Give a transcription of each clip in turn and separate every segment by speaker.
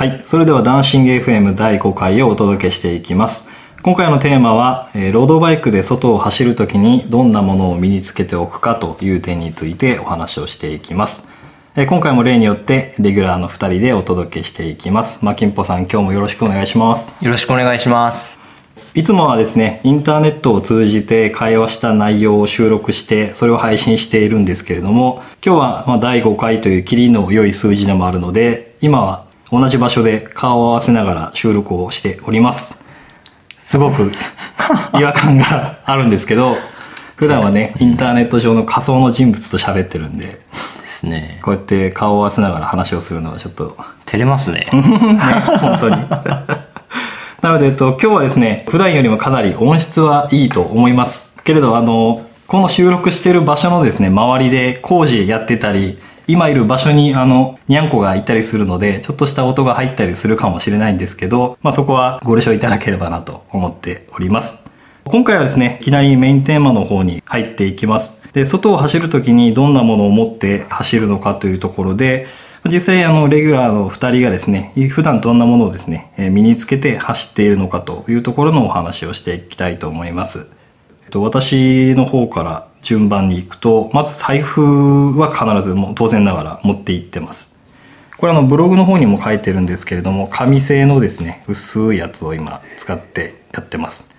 Speaker 1: はい。それではダンシング FM 第5回をお届けしていきます。今回のテーマは、えーロードバイクで外を走るときにどんなものを身につけておくかという点についてお話をしていきます。えー今回も例によってレギュラーの2人でお届けしていきます。マキンポさん、今日もよろしくお願いします。
Speaker 2: よろしくお願いします。
Speaker 1: いつもはですね、インターネットを通じて会話した内容を収録して、それを配信しているんですけれども、今日はまあ第5回というキリの良い数字でもあるので、今は同じ場所で顔を合わせながら収録をしております。すごく 違和感があるんですけど、普段はね、インターネット上の仮想の人物と喋ってるんで、
Speaker 2: ですね。
Speaker 1: こうやって顔を合わせながら話をするのはちょっと
Speaker 2: 照れますね。
Speaker 1: 本当に。なので、えっと、今日はですね、普段よりもかなり音質はいいと思います。けれど、あの、この収録している場所のですね、周りで工事やってたり、今いる場所にあの、にゃんこがいたりするので、ちょっとした音が入ったりするかもしれないんですけど、まあそこはご了承いただければなと思っております。今回はですね、いきなりメインテーマの方に入っていきます。で、外を走るときにどんなものを持って走るのかというところで、実際あの、レギュラーの2人がですね、普段どんなものをですね、身につけて走っているのかというところのお話をしていきたいと思います。えっと、私の方から順番に行くと、まず財布は必ずもう当然ながら持って行ってます。これあのブログの方にも書いてるんですけれども、紙製のですね、薄いやつを今使ってやってます。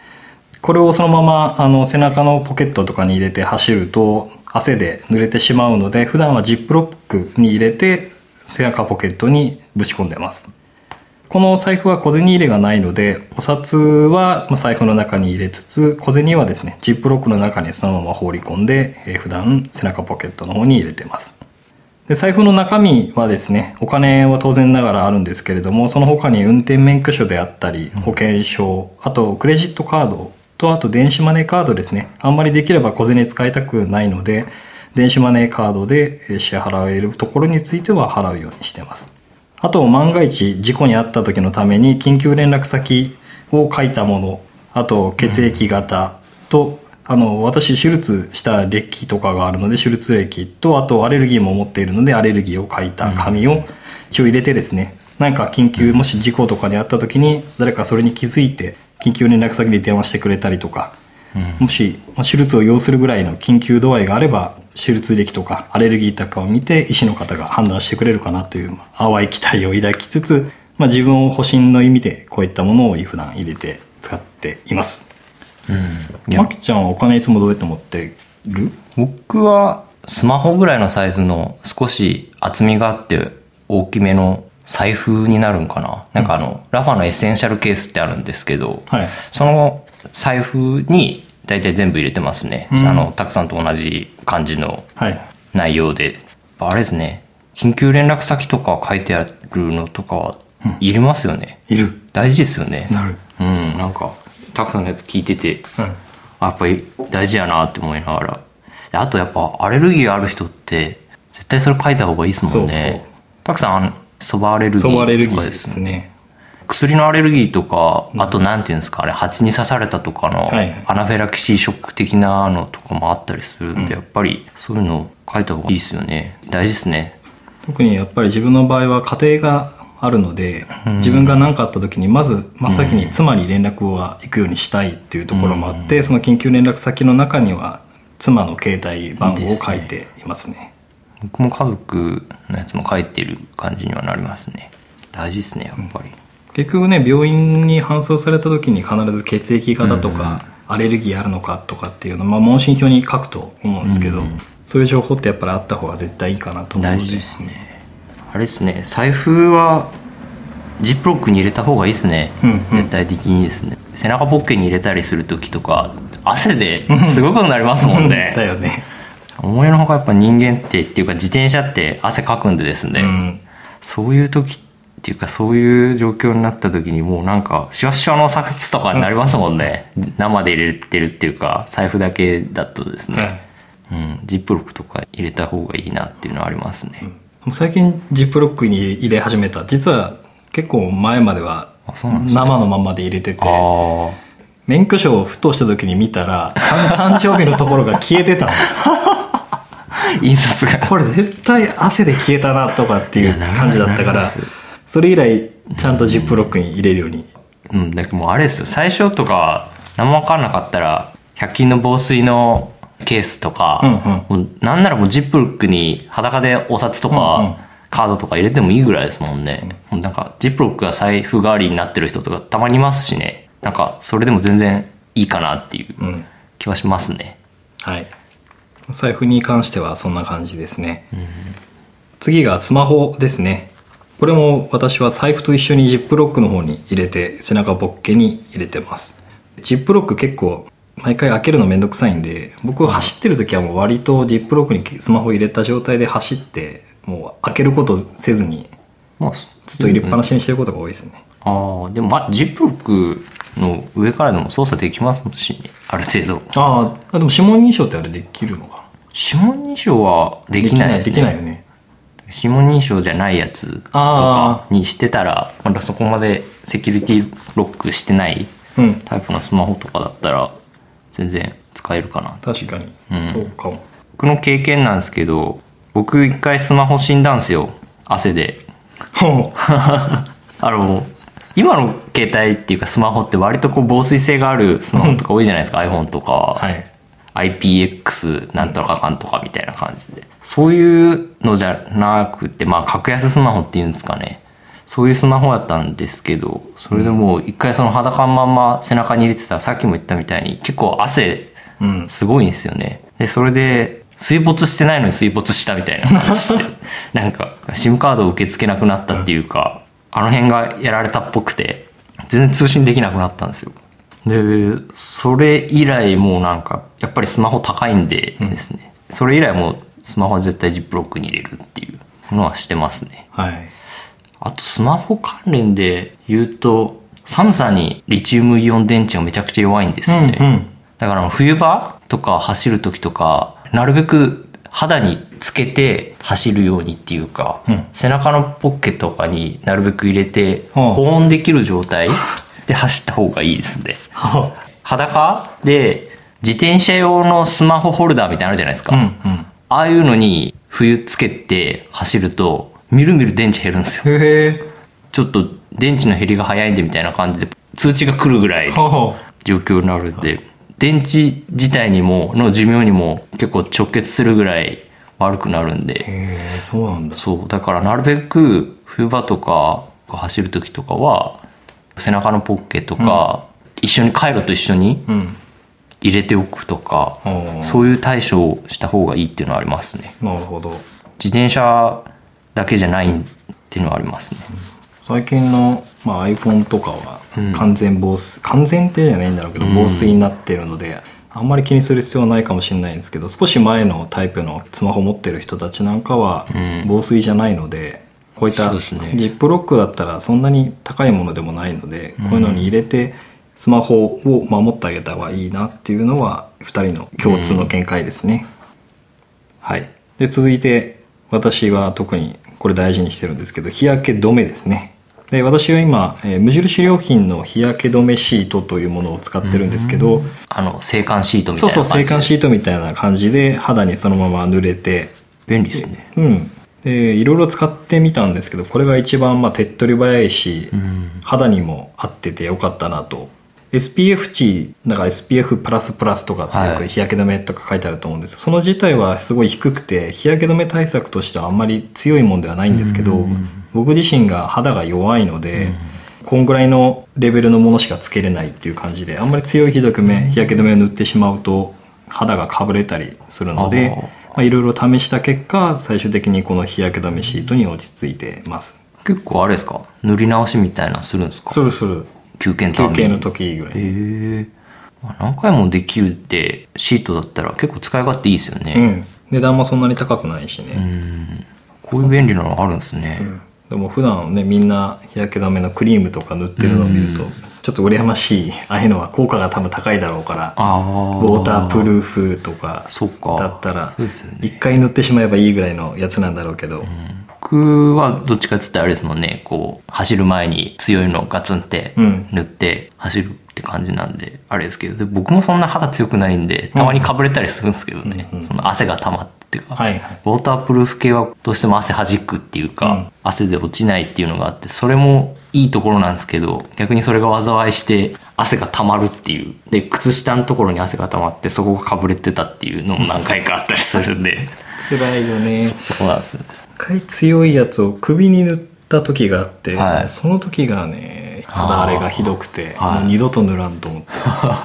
Speaker 1: これをそのままあの背中のポケットとかに入れて走ると汗で濡れてしまうので普段はジップロックに入れて背中ポケットにぶち込んでますこの財布は小銭入れがないのでお札はまあ財布の中に入れつつ小銭はですねジップロックの中にそのまま放り込んでえー普段背中ポケットの方に入れてます。で財布の中身はですねお金は当然ながらあるんですけれどもその他に運転免許証であったり保険証あとクレジットカードとあと電子マネーカードですね。あんまりできれば小銭使いたくないので電子マネーカードでえー支払えるところについては払うようにしてますあと万が一事故に遭った時のために緊急連絡先を書いたものあと血液型と、あの私手術した歴とかがあるので手術歴とあとアレルギーも持っているのでアレルギーを書いた紙を一応入れてですねなんか緊急もし事故とかにあった時に誰かそれに気づいて緊急連絡先に電話してくれたりとかもしまあ手術を要するぐらいの緊急度合いがあれば手術歴とかアレルギーとかを見て医師の方が判断してくれるかなという、まあ淡い期待を抱きつつ、まあ、自分を保身の意味でこういったものを普段入れて使っています。
Speaker 2: いや。
Speaker 1: まきちゃんはお金いつもどうやって持ってる？
Speaker 2: 僕はスマホぐらいのサイズの少し厚みがあって大きめの財布になるんかな。なんかあの、ラファのエッセンシャルケースってあるんですけど、
Speaker 1: はい。
Speaker 2: その財布に大体全部入れてますね。
Speaker 1: うん
Speaker 2: あの、たくさんと同じ感じの
Speaker 1: はい。
Speaker 2: 内容で。あれですね、緊急連絡先とか書いてあるのとかは入れますよね。
Speaker 1: いる。
Speaker 2: 大事ですよね。
Speaker 1: なる。
Speaker 2: うん、なんか、たくさんのやつ聞いてて、
Speaker 1: うん。
Speaker 2: あやっぱり大事やなって思いながら。であとやっぱアレルギーある人って、絶対それ書いた方がいいですもんね。たくさん、そばアレルギ
Speaker 1: ー
Speaker 2: とかですすね。
Speaker 1: ね。
Speaker 2: 薬のアレルギーとか、あとなんていうんですかね、蜂に刺されたとかの
Speaker 1: はい
Speaker 2: アナフィラキシーショック的なのとかもあったりするんで、やっぱりそういうの書いた方がいいですよね。大事ですね。
Speaker 1: 特にやっぱり自分の場合は家庭があるので、自分が何かあった時にまず真っ先に妻に連絡は行くようにしたいっていうところもあって、その緊急連絡先の中には妻の携帯番号を書いていますね。
Speaker 2: 僕も家族のやつも書いてる感じにはなりますね。大事ですね、やっぱり。
Speaker 1: 結局ね病院に搬送された時に必ず血液型とか、アレルギーあるのかとかっていうのを、まあ、問診票に書くと思うんですけど、そういう情報ってやっぱりあった方が絶対いいかなと思うので
Speaker 2: 大事ですね。あれですね、財布はジップロックに入れた方がいいですね。
Speaker 1: うんうん
Speaker 2: 絶対的にですね。背中ポッケに入れたりする時とか、汗ですごくなりますもんね。
Speaker 1: だよね。
Speaker 2: 思いのほかやっぱ人間ってっていうか自転車って汗かくんでですね、
Speaker 1: うん
Speaker 2: そういう時っていうかそういう状況になった時にもうなんかシワシワのサスとかになりますもんね、生で入れてるっていうか財布だけだとですね、うん、ジップロックとか入れた方がいいなっていうのはありますね、
Speaker 1: もう最近ジップロックに入れ始めた。実は結構前までは生のままで入れてて
Speaker 2: ああ
Speaker 1: 免許証をふとした時に見たら誕 誕生日のところが消えてたの。
Speaker 2: 印刷が。
Speaker 1: これ絶対汗で消えたなとかっていう感じだったからそれ以来ちゃんとジップロックに入れるように。
Speaker 2: うん、だもうあれですよ、最初とか何も分かんなかったら、100均の防水のケースとか、もうなんならもうジップロックに裸でお札とか、
Speaker 1: うんうん
Speaker 2: カードとか入れてもいいぐらいですもんね。もうなんかジップロックが財布代わりになってる人とかたまにいますしね。なんかそれでも全然いいかなっていう
Speaker 1: うん。
Speaker 2: 気はしますね。
Speaker 1: はい。財布に関してはそんな感じですね。次がスマホですね。これも私は財布と一緒にジップロックの方に入れて背中ポッケに入れてます。ジップロック結構毎回開けるのめんどくさいんで僕走ってる時はもう割とジップロックにスマホ入れた状態で走ってもう開けることせずに
Speaker 2: まあ、
Speaker 1: ずっと入れっぱなしにしてることが多いですね。
Speaker 2: ああ、でもまあジップロックの上からでも操作できますしね。ある程度。
Speaker 1: ああ、でも指紋認証ってあれできるのかな？
Speaker 2: 指紋認証はできないですね。
Speaker 1: できないよね。
Speaker 2: 指紋認証じゃないやつとかにしてたら、まだそこまでセキュリティロックしてない
Speaker 1: うん。
Speaker 2: タイプのスマホとかだったら、全然使えるかな。
Speaker 1: 確かに、
Speaker 2: うん
Speaker 1: そうかも。
Speaker 2: 僕の経験なんですけど、僕一回スマホ死んだんですよ。汗で。
Speaker 1: ほう
Speaker 2: あの、今の携帯っていうかスマホって割とこう防水性があるスマホとか多いじゃないですか、iPhone とか。
Speaker 1: はい。
Speaker 2: IPX なんとかかんとかみたいな感じで。そういうのじゃなくて、まあ、格安スマホっていうんですかね。そういうスマホだったんですけど、それでもう一回その裸のまんま背中に入れてたら、さっきも言ったみたいに結構汗
Speaker 1: うん。
Speaker 2: すごいんですよね。で、それで水没してないのに水没したみたいな感じで、なんか SIM カードを受け付けなくなったっていうか、あの辺がやられたっぽくて、全然通信できなくなったんですよ。で、それ以来もうなんか、やっぱりスマホ高いんでですね、それ以来もうスマホは絶対ジップロックに入れるっていうのはしてますね。
Speaker 1: はい。
Speaker 2: あとスマホ関連で言うと、寒さにリチウムイオン電池がめちゃくちゃ弱いんですよね。
Speaker 1: うんうん
Speaker 2: だから冬場とか走る時とか、なるべく肌につけて走るようにっていうか、
Speaker 1: うん
Speaker 2: 背中のポッケとかになるべく入れて、
Speaker 1: はあ
Speaker 2: 保温できる状態で走った方がいいですね。
Speaker 1: は
Speaker 2: 裸で自転車用のスマホホルダーみたいなのあるじゃないですか。
Speaker 1: うんうん。
Speaker 2: ああいうのに冬つけて走ると、みるみる電池減るんですよ。ちょっと電池の減りが早いんでみたいな感じで通知が来るぐらい状況になるんで、電池自体にも、の寿命にも結構直結するぐらい悪くなるん
Speaker 1: う。
Speaker 2: で、
Speaker 1: そうなんだ。
Speaker 2: そう、だからなるべく冬場とか走る時とかは、背中のポッケとか、一緒にカイロと一緒に
Speaker 1: うん。
Speaker 2: 入れておくとか、そういう対処をした方がいいっていうのはありますね。
Speaker 1: なるほど。
Speaker 2: 自転車だけじゃないっていうのはありますね。
Speaker 1: 最近の、まあ、iPhone とかは完全防水、完全ってじゃないんだろうけど防水になってるので、あんまり気にする必要はないかもしれないんですけど少し前のタイプのスマホ持ってる人たちなんかは
Speaker 2: うん
Speaker 1: 防水じゃないので、こういったジップロックだったらそんなに高いものでもないので、こういうのに入れてスマホを守ってあげた方がいいなっていうのは2人の共通の見解ですね。はい、で続いて私は特にこれ大事にしてるんですけど日焼け止めですね。で私は今、えー無印良品の日焼け止めシートというものを使ってるんですけど、
Speaker 2: あの、制汗シートみた
Speaker 1: そう
Speaker 2: いな感じで。
Speaker 1: そう制汗シートみたいな感じで肌にそのまま塗れて。
Speaker 2: 便利ですね。
Speaker 1: うんでいろいろ使ってみたんですけどこれが一番まあ手っ取り早いし、
Speaker 2: うん。
Speaker 1: 肌にも合っててよかったなと。SPF 値だから SPF プラスプラスとかってよ
Speaker 2: はい。
Speaker 1: く日焼け止めとか書いてあると思うんですその自体はすごい低くて日焼け止め対策としてはあんまり強いもんではないんですけど、
Speaker 2: うん。
Speaker 1: 僕自身が肌が弱いので、こんぐらいのレベルのものしかつけれないっていう感じであんまり強い日焼け止め日焼け止めを塗ってしまうと肌がかぶれたりするのでいろいろ試した結果最終的にこの日焼け止めシートに落ち着いてます。
Speaker 2: 結構あれですか？塗り直しみたいなのするんですか？
Speaker 1: そろそろ
Speaker 2: 休憩の
Speaker 1: 休憩の時ぐらい。
Speaker 2: へえまあ何回もできるってシートだったら結構使い勝手いいですよ
Speaker 1: う
Speaker 2: ね
Speaker 1: ん、値段もそんなに高くないしね、
Speaker 2: うん。こういう便利なのあるんですね、
Speaker 1: でも普段ねみんな日焼け止めのクリームとか塗ってるのを見ると、
Speaker 2: うん
Speaker 1: ちょっと羨ましい。ああいうのは効果が多分高いだろうから
Speaker 2: ああ。
Speaker 1: ウォータープルーフとか
Speaker 2: そっか。
Speaker 1: だったら一回塗ってしまえばいいぐらいのやつなんだろうけど、
Speaker 2: 僕はどっちかって言ったらあれですもんね。こう走る前に強いのをガツンって
Speaker 1: うん。
Speaker 2: 塗って走るって感じなんであれですけど。で僕もそんな肌強くないんでたまにかぶれたりするんですけどね、その汗が溜まっていうか、
Speaker 1: はいはい。
Speaker 2: ウォータープルーフ系はどうしても汗はじくっていうか、
Speaker 1: うん。
Speaker 2: 汗で落ちないっていうのがあってそれもいいところなんですけど逆にそれが災いして汗が溜まるっていう。で靴下のところに汗が溜まってそこがかぶれてたっていうのも何回かあったりするんで。
Speaker 1: 辛いよね。
Speaker 2: そうなんですよ。
Speaker 1: 一回強いやつを首に塗った時があって、
Speaker 2: はい。
Speaker 1: その時がね肌荒れがひどくて、
Speaker 2: はい。
Speaker 1: 二度と塗らんと思って、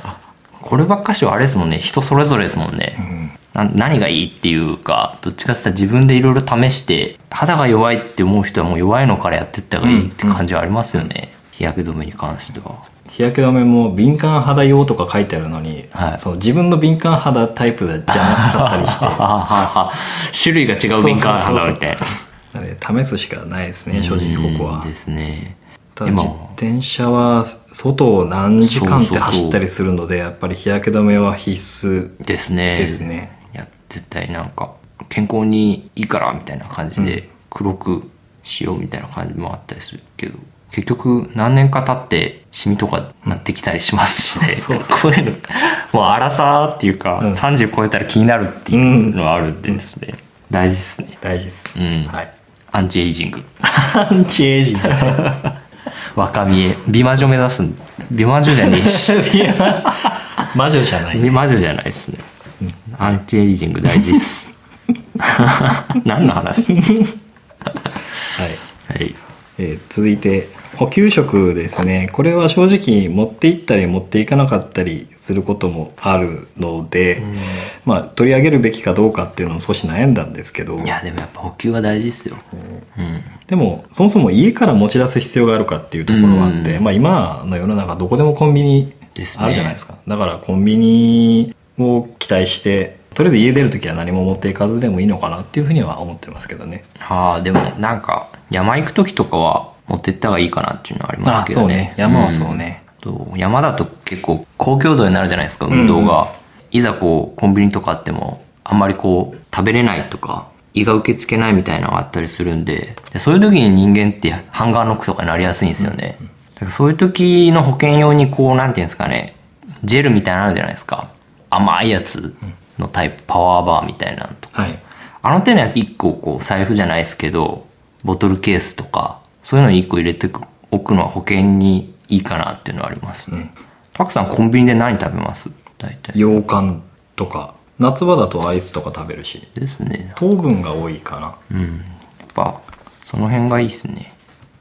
Speaker 2: こればっかしはあれですもんね。人それぞれですもんね、
Speaker 1: うん。
Speaker 2: な何がいいっていうかどっちかって言ったら自分でいろいろ試して肌が弱いって思う人はもう弱いのからやってった方がいいって感じはありますよね、日焼け止めに関しては。
Speaker 1: 日焼け止めも敏感肌用とか書いてあるのに、
Speaker 2: はい。
Speaker 1: そう自分の敏感肌タイプじゃなかったりして。
Speaker 2: 種類が違う敏感肌みたいな。
Speaker 1: 試すしかないですね正直ここは。
Speaker 2: うんですね。
Speaker 1: ただ
Speaker 2: 今
Speaker 1: 自転車は外を何時間って走ったりするのでやっぱり日焼け止めは必須
Speaker 2: ですね。
Speaker 1: ですね
Speaker 2: 絶対なんか健康にいいからみたいな感じで黒くしようみたいな感じもあったりするけど結局何年か経ってシミとかなってきたりしますしね、
Speaker 1: そう
Speaker 2: こういうのもう荒さっていうか、
Speaker 1: うん。
Speaker 2: 30超えたら気になるっていうのはあるんでですね、大事ですね。
Speaker 1: 大事です、
Speaker 2: うん。
Speaker 1: はい。
Speaker 2: アンチエイジング。
Speaker 1: アンチエイジング。
Speaker 2: 若見え。美魔女目指すん。美魔女じゃねえし。
Speaker 1: いや魔女じゃない
Speaker 2: 美魔女じゃないですね、アンチエイジング大事っす。何の話？
Speaker 1: はい、
Speaker 2: はい。
Speaker 1: えー続いて補給食ですね。これは正直持って行ったり持っていかなかったりすることもあるので、まあ取り上げるべきかどうかっていうのを少し悩んだんですけど。
Speaker 2: いやでもやっぱ補給は大事ですよ、うん、
Speaker 1: でもそもそも家から持ち出す必要があるかっていうところはあって、
Speaker 2: うん
Speaker 1: まあ、今の世の中どこでもコンビニあるじゃないですか。だからコンビニを期待してとりあえず家出る時は何も持っていかずでもいいのかなっていうふうには思ってますけどね。
Speaker 2: はあでもなんか山行く時とかは持ってった方がいいかなっていうのはありますけどね。
Speaker 1: あそうね。山はそうね、
Speaker 2: うんと山だと結構高強度になるじゃないですか運動が、いざこうコンビニとかあってもあんまりこう食べれないとか胃が受け付けないみたいなのがあったりするんででそういう時に人間ってハンガーノックとかになりやすいんですよね、だからそういう時の保険用にこうなんていうんですかねジェルみたいなのあるじゃないですか甘いやつのタイプパワーバーみたいなのとか
Speaker 1: はい
Speaker 2: あの手のやつ1個こう財布じゃないですけどボトルケースとかそういうのに1個入れておくのは保険にいいかなっていうのはありますね。たくさんコンビニで何食べます？大体。
Speaker 1: 羊羹とか夏場だとアイスとか食べるし
Speaker 2: ですね。
Speaker 1: 糖分が多いかな
Speaker 2: うん。やっぱその辺がいいですね。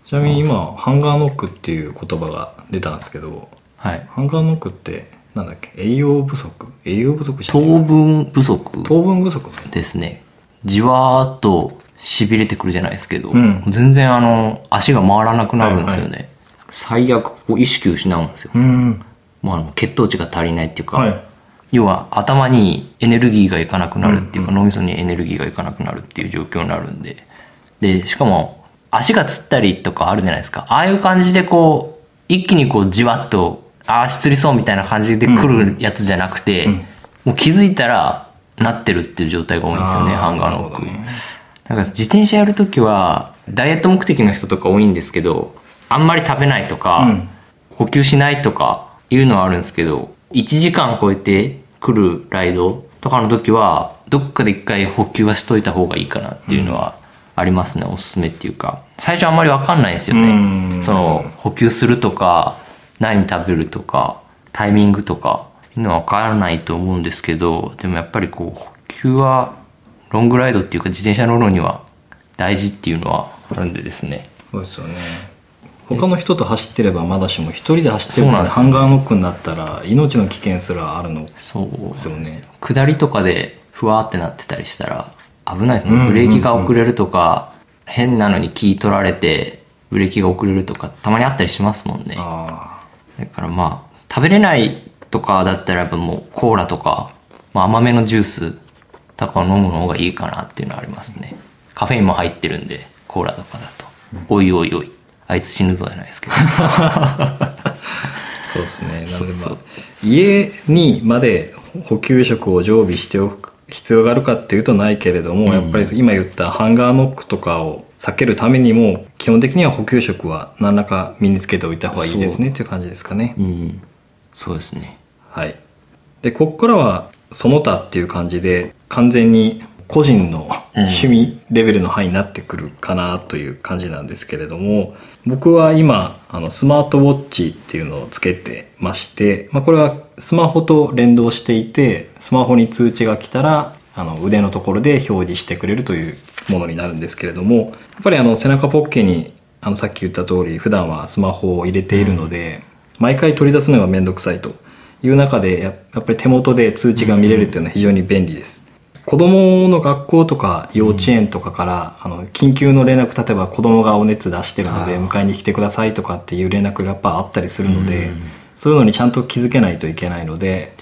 Speaker 1: ちなみに今ハンガーノックっていう言葉が出たんですけど
Speaker 2: はい。
Speaker 1: ハンガーノックってなんだっけ？栄養不足？栄養不足
Speaker 2: 糖分不足？
Speaker 1: 糖分不足？
Speaker 2: ですね。じわーっと痺れてくるじゃないですけど、
Speaker 1: うん。
Speaker 2: 全然あの足が回らなくなるんですよね。
Speaker 1: はい
Speaker 2: 最悪こう意識を失うんですよ。
Speaker 1: うん。
Speaker 2: もうあの血糖値が足りないっていうか、
Speaker 1: はい。
Speaker 2: 要は頭にエネルギーがいかなくなるっていうか、脳みそにエネルギーがいかなくなるっていう状況になるんで。でしかも足がつったりとかあるじゃないですか。ああいう感じでこう一気にこうじわっとあ足つりそうみたいな感じで来るやつじゃなくて、もう気づいたらなってるっていう状態が多いんですよねハンガーノック、
Speaker 1: なるほどね。
Speaker 2: だから自転車やるときはダイエット目的の人とか多いんですけどあんまり食べないとか、
Speaker 1: うん。
Speaker 2: 補給しないとかいうのはあるんですけど1時間超えてくるライドとかの時はどっかで一回補給はしといた方がいいかなっていうのはありますね、おすすめっていうか。最初あんまり分かんないですよ
Speaker 1: うん。
Speaker 2: ねその補給するとか何食べるとかタイミングとかいうのは分からないと思うんですけどでもやっぱりこう補給はロングライドっていうか自転車乗るのには大事っていうのはあるんでですね。
Speaker 1: そうですよね。他の人と走ってればまだしも一人で走ってると、ね、
Speaker 2: そうなんです
Speaker 1: ハンガーノックになったら命の危険すらあるの。
Speaker 2: そう
Speaker 1: ですよね。
Speaker 2: 下りとかでふわーってなってたりしたら危ないです
Speaker 1: うんうんうん
Speaker 2: もん。ブレーキが遅れるとか、変なのに気取られてブレーキが遅れるとかたまにあったりしますもんね。
Speaker 1: あ
Speaker 2: だからまあ食べれないとかだったらやっぱもうコーラとか、まあ、甘めのジュースとかを飲むの方がいいかなっていうのはありますね。カフェインも入ってるんでコーラとかだと、おいおいおい。あいつ死ぬぞじゃないですけど。
Speaker 1: あ そうですね。なんでまあ
Speaker 2: そうそう
Speaker 1: 家にまで補給食を常備しておく必要があるかっていうとないけれども、
Speaker 2: うん。
Speaker 1: やっぱり今言ったハンガーノックとかを避けるためにも基本的には補給食は何らか身につけておいた方がいいですねっていう感じですかね。
Speaker 2: うんそうですね。
Speaker 1: はい。で、こっからは、その他っていう感じで、完全に個人の趣味レベルの範囲になってくるかなという感じなんですけれども、僕は今、あの、スマートウォッチっていうのをつけてまして、まあ、これはスマホと連動していて、スマホに通知が来たら、あの、腕のところで表示してくれるというものになるんですけれども、やっぱりあの、背中ポッケに、あの、さっき言った通り、普段はスマホを入れているので、毎回取り出すのがめんどくさいという中でややっぱり手元で通知が見れるっていうのは非常に便利です、子供の学校とか幼稚園とかから、あの緊急の連絡例えば子供がお熱出してるので迎えに来てくださいとかっていう連絡がやっぱあったりするので、
Speaker 2: うん。
Speaker 1: そういうのにちゃんと気づけないといけないので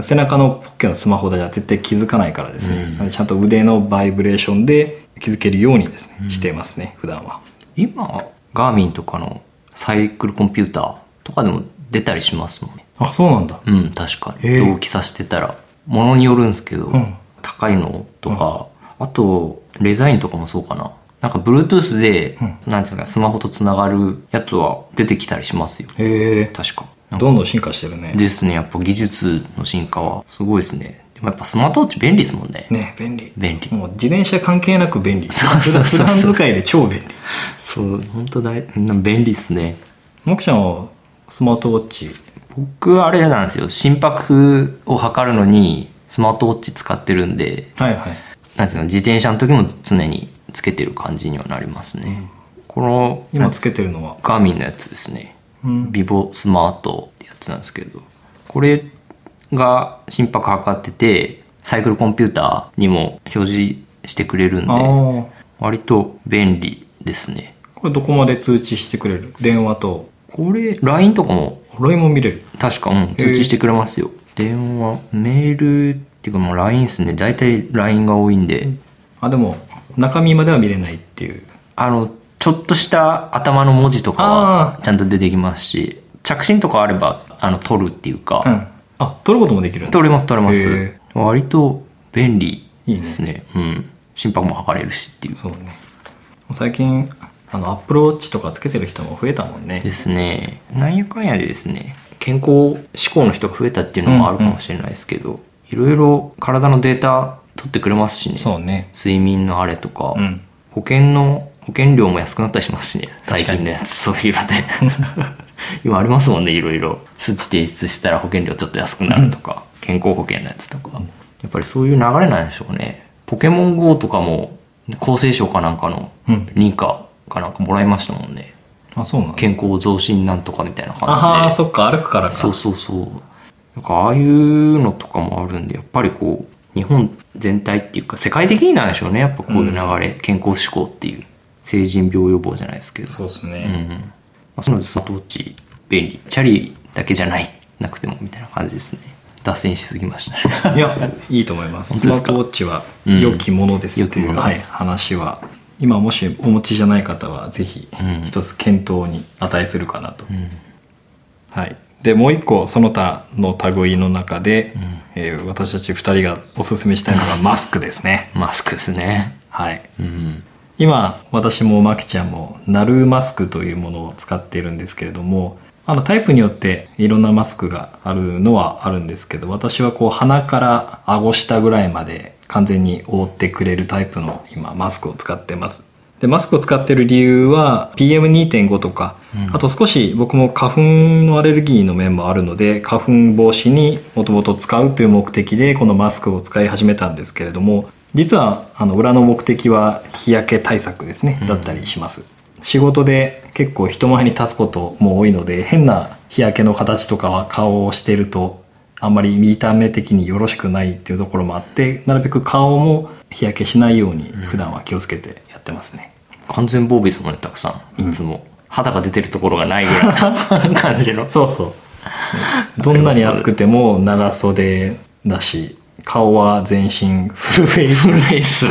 Speaker 1: 背中のポッケのスマホでは絶対気づかないからですね、
Speaker 2: うん。
Speaker 1: ちゃんと腕のバイブレーションで気づけるようにですね、していますね普段は。
Speaker 2: 今ガーミンとかのサイクルコンピューターとかでも出たりしますもんね。
Speaker 1: あそうなんだ。
Speaker 2: うん確かに。同期させてたら。ものによるんですけど、
Speaker 1: ん。
Speaker 2: 高いのとか、あとデザインとかもそうかな。なんか Bluetooth で、なんていうのかスマホとつながるやつは出てきたりしますよ。
Speaker 1: へえ
Speaker 2: 確か
Speaker 1: どんどん進化してるね。
Speaker 2: ですね。やっぱ技術の進化はすごいですねやっぱスマートウォッチ便利ですもんね。
Speaker 1: ね便利。
Speaker 2: 便利。
Speaker 1: もう自転車関係なく便利。
Speaker 2: そうそうそう
Speaker 1: 普段使いで超便利。
Speaker 2: そう本当だいうん便利っすね。
Speaker 1: もくちゃんはスマートウォッチ？
Speaker 2: 僕あれなんですよ。心拍を測るのにスマートウォッチ使ってるんで
Speaker 1: はいはい。
Speaker 2: なんていうの自転車の時も常につけてる感じにはなりますね、この
Speaker 1: 今つけてるのは？
Speaker 2: ガーミンのやつですね、
Speaker 1: うん。
Speaker 2: ビボスマートってやつなんですけど。これが心拍測っててサイクルコンピューターにも表示してくれるん
Speaker 1: あ
Speaker 2: で
Speaker 1: あ
Speaker 2: 割と便利ですね。
Speaker 1: これどこまで通知してくれる？電話と。
Speaker 2: これ LINE とかも
Speaker 1: ロイも見れる？
Speaker 2: 確か、うん、通知してくれますよ。電話メールっていうかもう LINE ですね。大体 LINE が多いんで、
Speaker 1: あでも中身までは見れないっていう。
Speaker 2: あのちょっとした頭の文字とかは
Speaker 1: あ
Speaker 2: ちゃんと出てきますし着信とかあればあの取るっていうか、
Speaker 1: うんあ撮ることもできる
Speaker 2: 取れます取れます、
Speaker 1: へ
Speaker 2: 割と便利ですね。うん。心拍も測れるしっていう。
Speaker 1: そうね。最近あのアップルウォッチとかつけてる人も増えたもんね。
Speaker 2: ですね。なんやかんやでですね健康志向の人が増えたっていうのもあるかもしれないですけど、いろいろ体のデータ取ってくれますしね。
Speaker 1: そうね。
Speaker 2: 睡眠のあれとか、
Speaker 1: うん。
Speaker 2: 保険の保険料も安くなったりしますしね。最近のやつそういうので 今ありますもんねいろいろ。数値提出したら保険料ちょっと安くなるとか健康保険のやつとか。やっぱりそういう流れなんでしょうね。ポケモン GO とかも厚生省かなんかの
Speaker 1: うん。
Speaker 2: 認可かなんかもらいましたもんね。
Speaker 1: あそうなんだ。
Speaker 2: 健康増進なんとかみたいな感じで。
Speaker 1: ーそっか歩くからか。
Speaker 2: そうそうそう。なんかああいうのとかもあるんでやっぱりこう日本全体っていうか世界的になんでしょうね。やっぱこういう流れ、健康志向っていう。成人病予防じゃないですけど。
Speaker 1: そうですね、
Speaker 2: うん。まあ、そのでスマートウチ便利。チャリだけじゃないなくてもみたいな感じですね。脱線しすぎました。ね
Speaker 1: いやいいと思います。スマートウォッチは
Speaker 2: うん。
Speaker 1: 良きものですっていう、はい、話は。今もしお持ちじゃない方はぜひ
Speaker 2: うん。
Speaker 1: 一つ検討に値するかなと、
Speaker 2: うん。
Speaker 1: はい、でもう一個その他の類の中で、えー私たち2人がおすすめしたいのが マスクですね。
Speaker 2: マスクですね。
Speaker 1: はい。
Speaker 2: うん。
Speaker 1: 今私もマキちゃんもナルーマスクというものを使っているんですけれどもあのタイプによっていろんなマスクがあるのはあるんですけど私はこう鼻から顎下ぐらいまで完全に覆ってくれるタイプの今マスクを使ってます。でマスクを使ってる理由は PM2.5 とか、あと少し僕も花粉のアレルギーの面もあるので花粉防止にもともと使うという目的でこのマスクを使い始めたんですけれども実はあの裏の目的は日焼け対策ですね、だったりします仕事で結構人前に立つことも多いので変な日焼けの形とかは顔をしているとあんまり見た目的によろしくないっていうところもあってなるべく顔も日焼けしないように普段は気をつけてやってますね、
Speaker 2: 完全防備ですもんねたくさんいつも、肌が出てるところがないぐらいの感じの。
Speaker 1: そうそう。どんなに暑くても長袖だし顔は全身フルフェイス。
Speaker 2: フルフェイス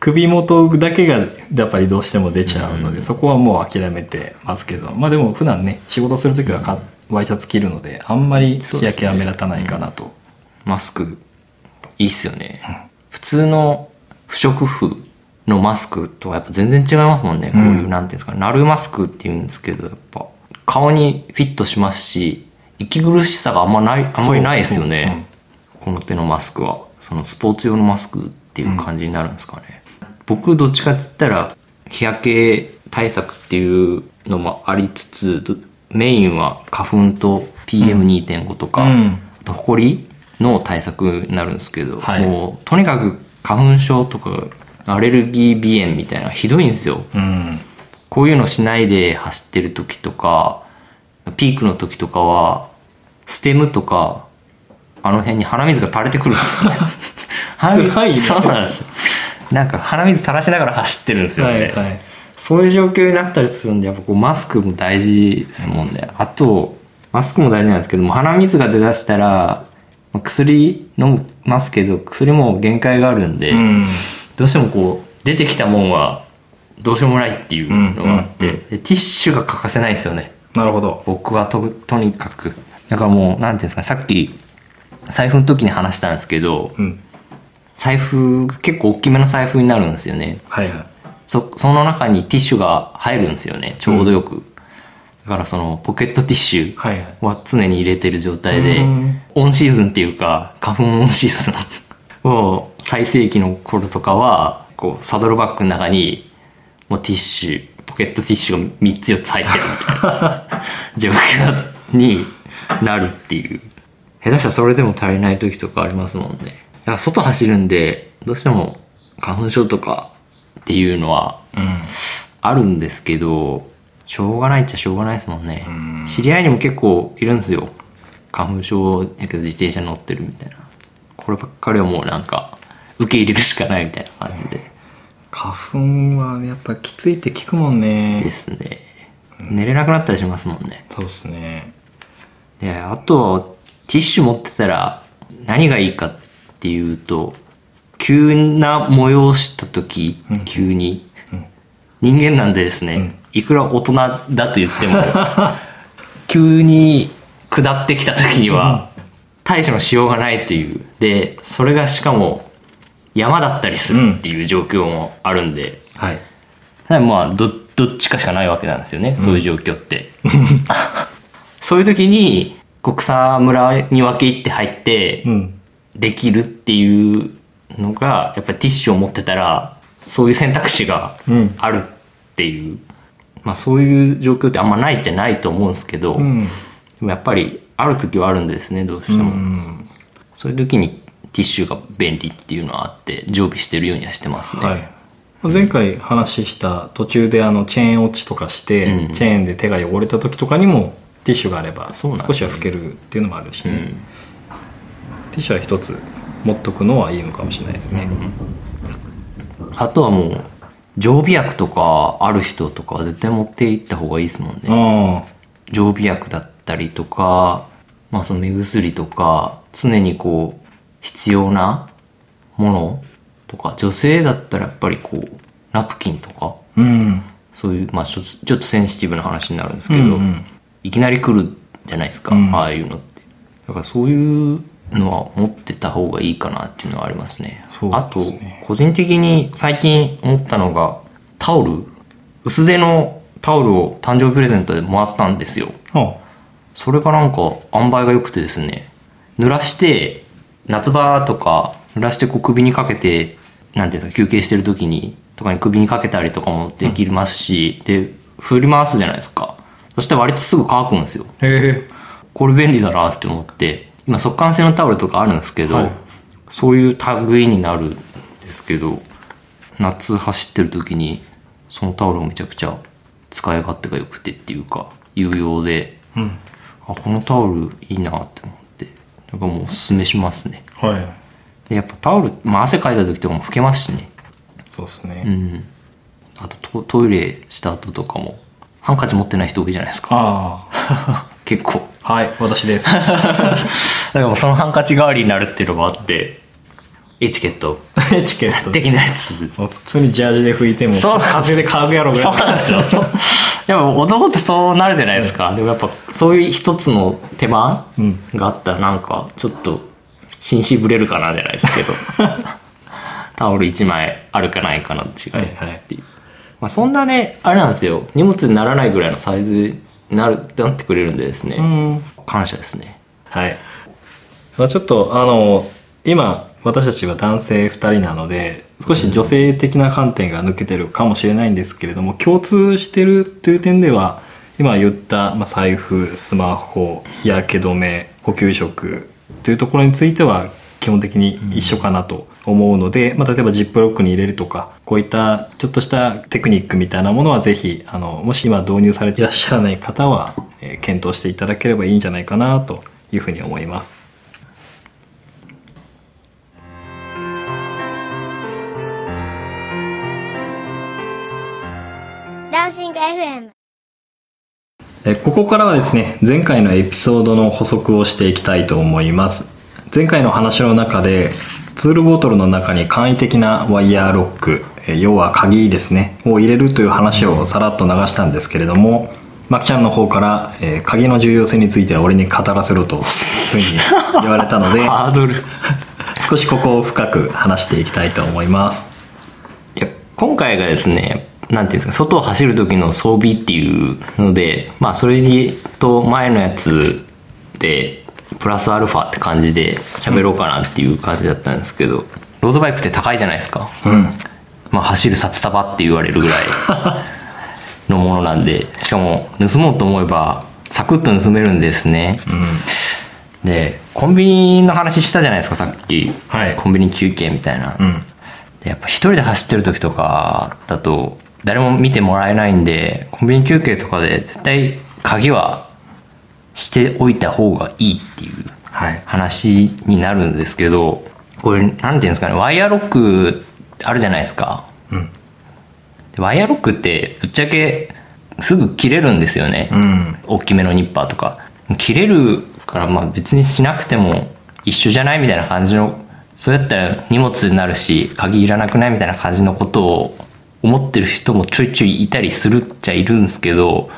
Speaker 1: 首元だけがやっぱりどうしても出ちゃうので、そこはもう諦めてますけどまあでも普段ね仕事する時はかワイシャツ着るのであんまり日焼けは目立たないかなと、
Speaker 2: マスクいいっすよね、普通の不織布のマスクとはやっぱ全然違いますもんね、こういうなんていうんですかナルマスクっていうんですけどやっぱ顔にフィットしますし息苦しさがあんまない、あんまりないですよね。この手のマスクは。そのスポーツ用のマスクっていう感じになるんですかね。僕どっちかって言ったら、日焼け対策っていうのもありつつ、どメインは花粉と PM2.5 とか、
Speaker 1: うん
Speaker 2: あと埃の対策になるんですけど、
Speaker 1: はい
Speaker 2: もうとにかく花粉症とかアレルギー鼻炎みたいなひどいんですよ。
Speaker 1: うん。
Speaker 2: こういうのしないで走ってる時とか、ピークの時とかは、ステムとか、あの辺に鼻水が垂れてくるんですよ。鼻 水
Speaker 1: 辛いね
Speaker 2: そうなんですよ。なんか鼻水垂らしながら走ってるんですよね。
Speaker 1: はいはい。
Speaker 2: そういう状況になったりするんで、やっぱこうマスクも大事ですもんね。あと、マスクも大事なんですけども、鼻水が出だしたら、まあ薬飲みますけど、薬も限界があるんで、
Speaker 1: うん。
Speaker 2: どうしてもこう出てきたもんはどうしようもないっていうのがあって、
Speaker 1: うんうん
Speaker 2: でティッシュが欠かせないですよね
Speaker 1: なるほど。
Speaker 2: 僕はととにかくだからもうなんていうんですかねさっき財布の時に話したんですけど
Speaker 1: うん。
Speaker 2: 財布結構大きめの財布になるんですよね。
Speaker 1: はいはい。
Speaker 2: そその中にティッシュが入るんですよね。ちょうどよく、だからそのポケットティッシュ
Speaker 1: はいはい。
Speaker 2: は常に入れてる状態で
Speaker 1: うん。
Speaker 2: オンシーズンっていうか花粉オンシーズン。を最盛期の頃とかはこうサドルバッグの中にもうティッシュポケットティッシュが3つ4つ入ってるみたいな 状況になるっていう。下手したらそれでも足りない時とかありますもんねだから外走るんでどうしても花粉症とかっていうのは
Speaker 1: うん。
Speaker 2: あるんですけど、しょうがないっちゃしょうがないですもんね。
Speaker 1: うん
Speaker 2: 知り合いにも結構いるんですよ。花粉症やけど自転車乗ってるみたいな。こればっかりはもうなんか、受け入れるしかないみたいな感じで。
Speaker 1: 花粉はやっぱきついって聞くもんね。
Speaker 2: ですね。寝れなくなったりしますもんね。
Speaker 1: そうですね。
Speaker 2: で、あと、ティッシュ持ってたら何がいいかっていうと、急な催した時、急に、人間なんでですね、いくら大人だと言っても、急に下ってきた時には、対処のしようがないという。で、それがしかも山だったりするっていう状況もあるんで、
Speaker 1: はい。
Speaker 2: まあどどっちかしかないわけなんですよね、そういう状況って。そういう時にこう草むらに分け入って入って
Speaker 1: うん。
Speaker 2: できるっていうのがやっぱりティッシュを持ってたらそういう選択肢が
Speaker 1: うん
Speaker 2: あるっていう、まあそういう状況ってあんまないってないと思うんですけど、
Speaker 1: うん。
Speaker 2: でもやっぱりある時はあるんでですねどうして
Speaker 1: う
Speaker 2: も、
Speaker 1: ん。
Speaker 2: そういう時にティッシュが便利っていうのはあって常備してるようにはしてますね、
Speaker 1: はい。前回話した途中であのチェーン落ちとかして、
Speaker 2: うん。
Speaker 1: チェーンで手が汚れた時とかにもティッシュがあれば少しは拭けるっていうのもあるしね、
Speaker 2: うん
Speaker 1: ティッシュは一つ持っとくのはいいのかもしれないですね、
Speaker 2: あとはもう常備薬とかある人とかは絶対持って行った方がいいですもんね。
Speaker 1: あ
Speaker 2: 常備薬だったりとかまあその目薬とか常にこう必要なものとか女性だったらやっぱりこうナプキンとか
Speaker 1: あうん。
Speaker 2: そういうまあちょちょっとセンシティブな話になるんですけど、
Speaker 1: うんうん。
Speaker 2: いきなり来るじゃないですか、
Speaker 1: うん。
Speaker 2: ああいうのって。だからそういうのは持ってた方がいいかなっていうのはありますね。
Speaker 1: そう
Speaker 2: あと個人的に最近思ったのがタオル。薄手のタオルを誕生日プレゼントでもらったんですよ。
Speaker 1: あ。
Speaker 2: それがなんか塩梅が良くてですね。濡らして夏場とか濡らしてこう首にかけてなんていうんですか休憩してる時にとかに首にかけたりとかもできますし、で振り回すじゃないですか。そして割とすぐ乾くんですよ。
Speaker 1: へえ。
Speaker 2: これ便利だなって思って今速乾性のタオルとかあるんですけど、
Speaker 1: はい。
Speaker 2: そういう類になるんですけど夏走ってる時にそのタオルをめちゃくちゃ使い勝手が良くてっていうか有用で
Speaker 1: うん。
Speaker 2: あこのタオルいいなって思ってだからもうおすすめしますね。
Speaker 1: はい。
Speaker 2: でやっぱタオル、まあ、汗かいた時とかも拭けますしね。
Speaker 1: そうですね、
Speaker 2: うん。あとトトイレした後とかもハンカチ持ってない人多いじゃないですか。
Speaker 1: ああ
Speaker 2: 結構。
Speaker 1: はい私です。
Speaker 2: だからもうそのハンカチ代わりになるっていうのがあってエチケット。
Speaker 1: エチケット。
Speaker 2: 的なやつ。
Speaker 1: もう普通にジャージで拭いても
Speaker 2: そう。
Speaker 1: 風で乾くやろぐら
Speaker 2: そ
Speaker 1: いう
Speaker 2: なんですよ。そう。でも男ってそうなるじゃないですか、でもやっぱそういう一つの手間
Speaker 1: うん。
Speaker 2: があったらなんかちょっと紳士ぶれるかなじゃないですけど。タオル1枚あるかないかの違い
Speaker 1: はいはい
Speaker 2: ってい。う、まあ、そんなねあれなんですよ。荷物にならないぐらいのサイズになるなってくれるんでですね、
Speaker 1: うん
Speaker 2: 感謝ですね。
Speaker 1: はい。まあ、ちょっと、あの、今、私たちは男性2人なので、少し女性的な観点が抜けてるかもしれないんですけれども、共通してるという点では、今言った、まあ、財布、スマホ、日焼け止め、補給食というところについては、基本的に一緒かなと思うので、まあ、例えばジップロックに入れるとか、こういったちょっとしたテクニックみたいなものはぜひ、あの、もし今導入されていらっしゃらない方は、えー検討していただければいいんじゃないかなというふうに思います。
Speaker 3: ダンシング FM
Speaker 1: えここからはですね前回のエピソードの補足をしていきたいと思います前回の話の中でツールボトルの中に簡易的なワイヤーロックえ要は鍵ですねを入れるという話をさらっと流したんですけれどもマキちゃんの方から、えー鍵の重要性については俺に語らせろというふうに 言われたので
Speaker 2: ハードル。い
Speaker 1: 少しここを深く話していきたいと思います
Speaker 2: や、今回がですね、なんていうんですか、外を走る時の装備っていうので、まあ、それと前のやつで、プラスアルファって感じで喋ろうかなっていう感じだったんですけど、ロードバイクって高いじゃないですか。
Speaker 1: うん
Speaker 2: まあ、走る札束って言われるぐらいのものなんで、しかも盗もうと思えば、サクッと盗めるんですね。で、コンビニの話したじゃないですか、さっき。
Speaker 1: はい
Speaker 2: コンビニ休憩みたいな。
Speaker 1: うん
Speaker 2: でやっぱ一人で走ってる時とかだと、誰も見てもらえないんで、コンビニ休憩とかで絶対鍵はしておいた方がいいっていう
Speaker 1: はい
Speaker 2: 話になるんですけど、これ、なんていうんですかね、ワイヤーロックあるじゃないですか。
Speaker 1: うん
Speaker 2: でワイヤーロックってぶっちゃけすぐ切れるんですよね。
Speaker 1: うん
Speaker 2: 大きめのニッパーとか。切れるからまあ別にしなくても一緒じゃないみたいな感じの、そうやったら荷物になるし、鍵いらなくないみたいな感じのことを思ってる人もちょいちょいいたりするっちゃいるんですけど、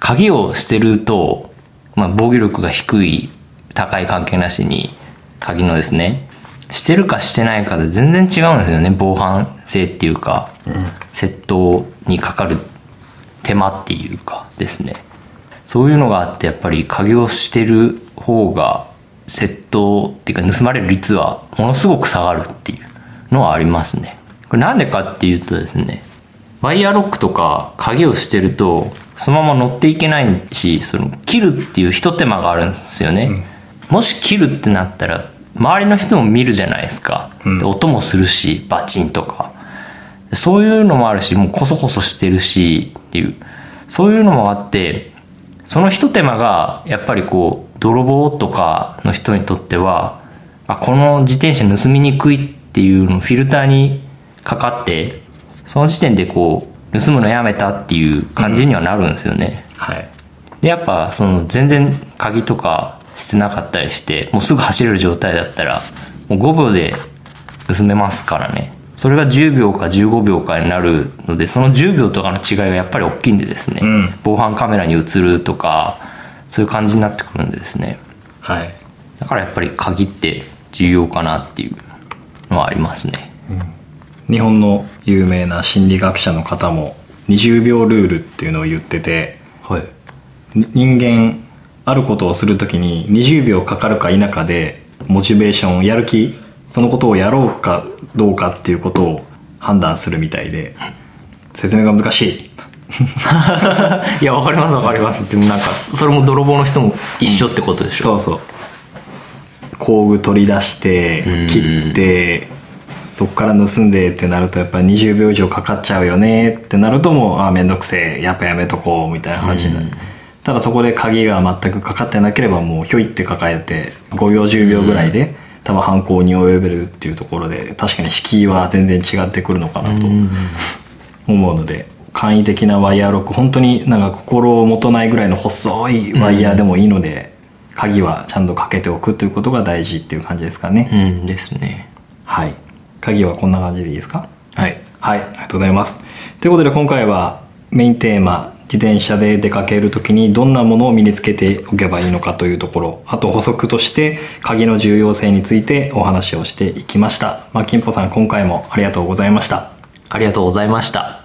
Speaker 2: 鍵をしてると、まあ防御力が低い、高い関係なしに、鍵のですね、してるかしてないかで全然違うんですよね、防犯性っていうか、窃盗にかかる手間っていうかですね。そういうのがあって、やっぱり鍵をしてる方が、窃盗っていうか盗まれる率はものすごく下がるっていうのはありますね。これなんでかっていうとですね、ワイヤーロックとか鍵をしてると、そのまま乗っていけないし、その切るっていう一手間があるんですよね。もし切るってなったら、周りの人も見るじゃないですか。で音もするし、バチンとか。そういうのもあるし、もうコソコソしてるし、っていう。そういうのもあって、その一手間が、やっぱりこう、泥棒とかの人にとっては、あ、この自転車盗みにくいっていうのフィルターにかかって、その時点でこう、盗むのやめたっていう感じにはなるんですよね。
Speaker 1: はい
Speaker 2: で、やっぱその全然鍵とかしてなかったりして、もうすぐ走れる状態だったら、もう5秒で盗めますからね。それが10秒か15秒かになるので、その10秒とかの違いがやっぱり大きいんでですね、
Speaker 1: うん
Speaker 2: 防犯カメラに映るとか、そういう感じになってくるんでですね。
Speaker 1: はい
Speaker 2: だからやっぱり鍵って重要かなっていうのはありますね。
Speaker 1: 日本の有名な心理学者の方も20秒ルールっていうのを言ってて
Speaker 2: はい。
Speaker 1: に人間あることをするときに20秒かかるか否かでモチベーションやる気そのことをやろうかどうかっていうことを判断するみたいで説明が難しい
Speaker 2: いや、わかりますわかります。でもなんか、それも泥棒の人も一緒ってことでしょ。
Speaker 1: そうそう工具取り出して切ってそこから盗んでってなるとやっぱり20秒以上かかっちゃうよねってなるともうあ面倒くせえやっぱやめとこうみたいな話になる、ただそこで鍵が全くかかってなければもうひょいって抱えて5秒10秒ぐらいで多分犯行に及べるっていうところで確かに敷居は全然違ってくるのかなと思うので簡易的なワイヤーロック本当になんか心をもとないぐらいの細いワイヤーでもいいので、鍵はちゃんとかけておくということが大事っていう感じですかね、
Speaker 2: うんですね。
Speaker 1: はい鍵はこんな感じでいいですか？
Speaker 2: はい。
Speaker 1: はいありがとうございますということで今回はメインテーマ自転車で出かける時にどんなものを身につけておけばいいのかというところあと補足として鍵の重要性についてお話をしていきました、まあ、金歩さん今回もありがとうございました
Speaker 2: ありがとうございました。